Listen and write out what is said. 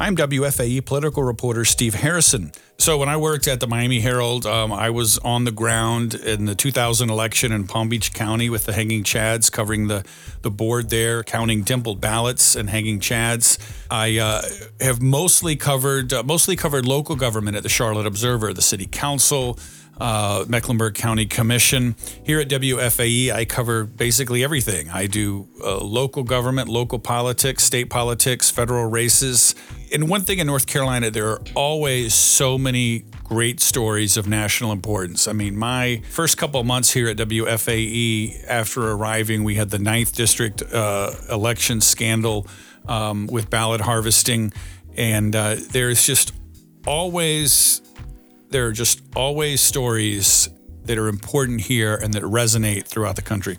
I'm WFAE political reporter Steve Harrison. So, when I worked at the Miami Herald, um, I was on the ground in the 2000 election in Palm Beach County with the Hanging Chads, covering the, the board there, counting dimpled ballots and hanging Chads. I uh, have mostly covered uh, mostly covered local government at the Charlotte Observer, the City Council, uh, Mecklenburg County Commission. Here at WFAE, I cover basically everything. I do uh, local government, local politics, state politics, federal races. And one thing in North Carolina, there are always so many great stories of national importance. I mean, my first couple of months here at WFAE, after arriving, we had the ninth district uh, election scandal um, with ballot harvesting. And uh, there's just always there are just always stories that are important here and that resonate throughout the country.